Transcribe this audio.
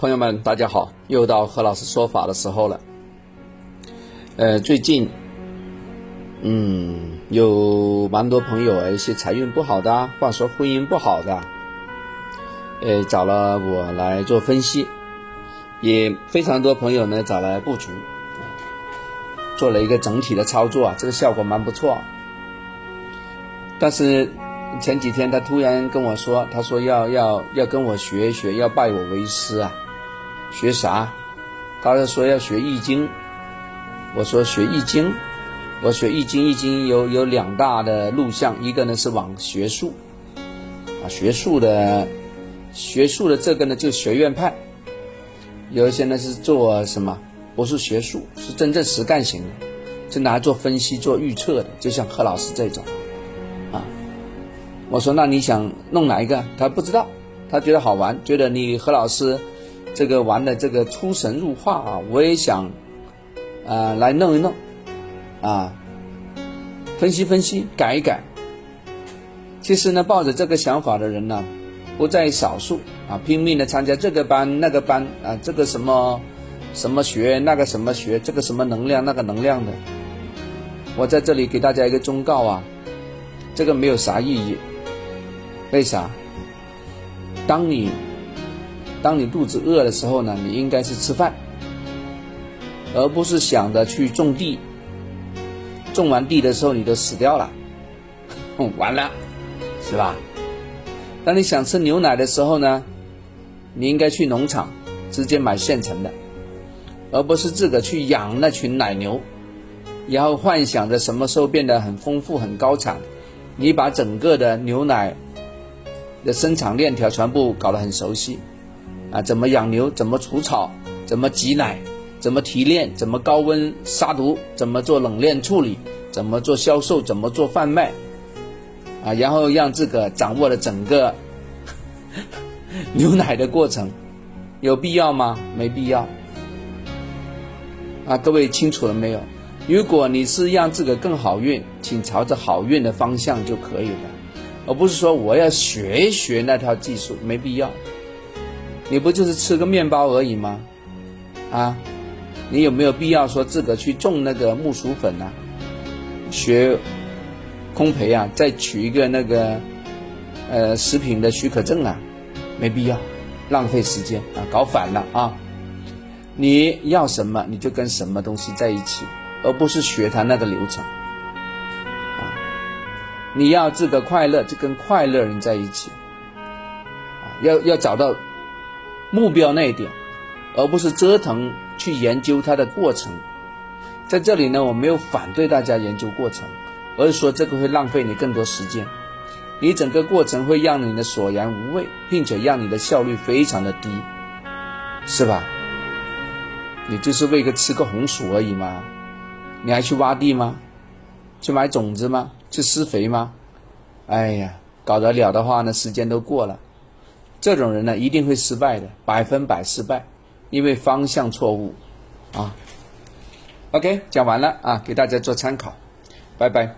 朋友们，大家好！又到何老师说法的时候了。呃，最近，嗯，有蛮多朋友，一些财运不好的，或者说婚姻不好的，呃，找了我来做分析，也非常多朋友呢找来布局，做了一个整体的操作啊，这个效果蛮不错。但是前几天他突然跟我说，他说要要要跟我学一学，要拜我为师啊。学啥？他是说要学易经。我说学易经，我学易经，易经有有两大的路向，一个呢是往学术，啊，学术的，学术的这个呢就学院派，有一些呢是做什么？不是学术，是真正实干型的，就拿做分析、做预测的，就像何老师这种，啊，我说那你想弄哪一个？他不知道，他觉得好玩，觉得你何老师。这个玩的这个出神入化啊，我也想，啊，来弄一弄，啊，分析分析，改一改。其实呢，抱着这个想法的人呢，不在少数啊，拼命的参加这个班那个班啊，这个什么什么学那个什么学，这个什么能量那个能量的。我在这里给大家一个忠告啊，这个没有啥意义。为啥？当你。当你肚子饿的时候呢，你应该是吃饭，而不是想着去种地。种完地的时候，你都死掉了，完了，是吧？当你想吃牛奶的时候呢，你应该去农场直接买现成的，而不是自个去养那群奶牛，然后幻想着什么时候变得很丰富、很高产，你把整个的牛奶的生产链条全部搞得很熟悉。啊，怎么养牛？怎么除草？怎么挤奶？怎么提炼？怎么高温杀毒？怎么做冷链处理？怎么做销售？怎么做贩卖？啊，然后让自个掌握了整个 牛奶的过程，有必要吗？没必要。啊，各位清楚了没有？如果你是让自个更好运，请朝着好运的方向就可以了，而不是说我要学一学那套技术，没必要。你不就是吃个面包而已吗？啊，你有没有必要说自个去种那个木薯粉呢？学烘焙啊，再取一个那个呃食品的许可证啊？没必要，浪费时间啊，搞反了啊！你要什么你就跟什么东西在一起，而不是学他那个流程啊！你要自个快乐就跟快乐人在一起啊！要要找到。目标那一点，而不是折腾去研究它的过程。在这里呢，我没有反对大家研究过程，而是说这个会浪费你更多时间。你整个过程会让你的索然无味，并且让你的效率非常的低，是吧？你就是为个吃个红薯而已吗？你还去挖地吗？去买种子吗？去施肥吗？哎呀，搞得了的话呢，时间都过了。这种人呢，一定会失败的，百分百失败，因为方向错误，啊。OK，讲完了啊，给大家做参考，拜拜。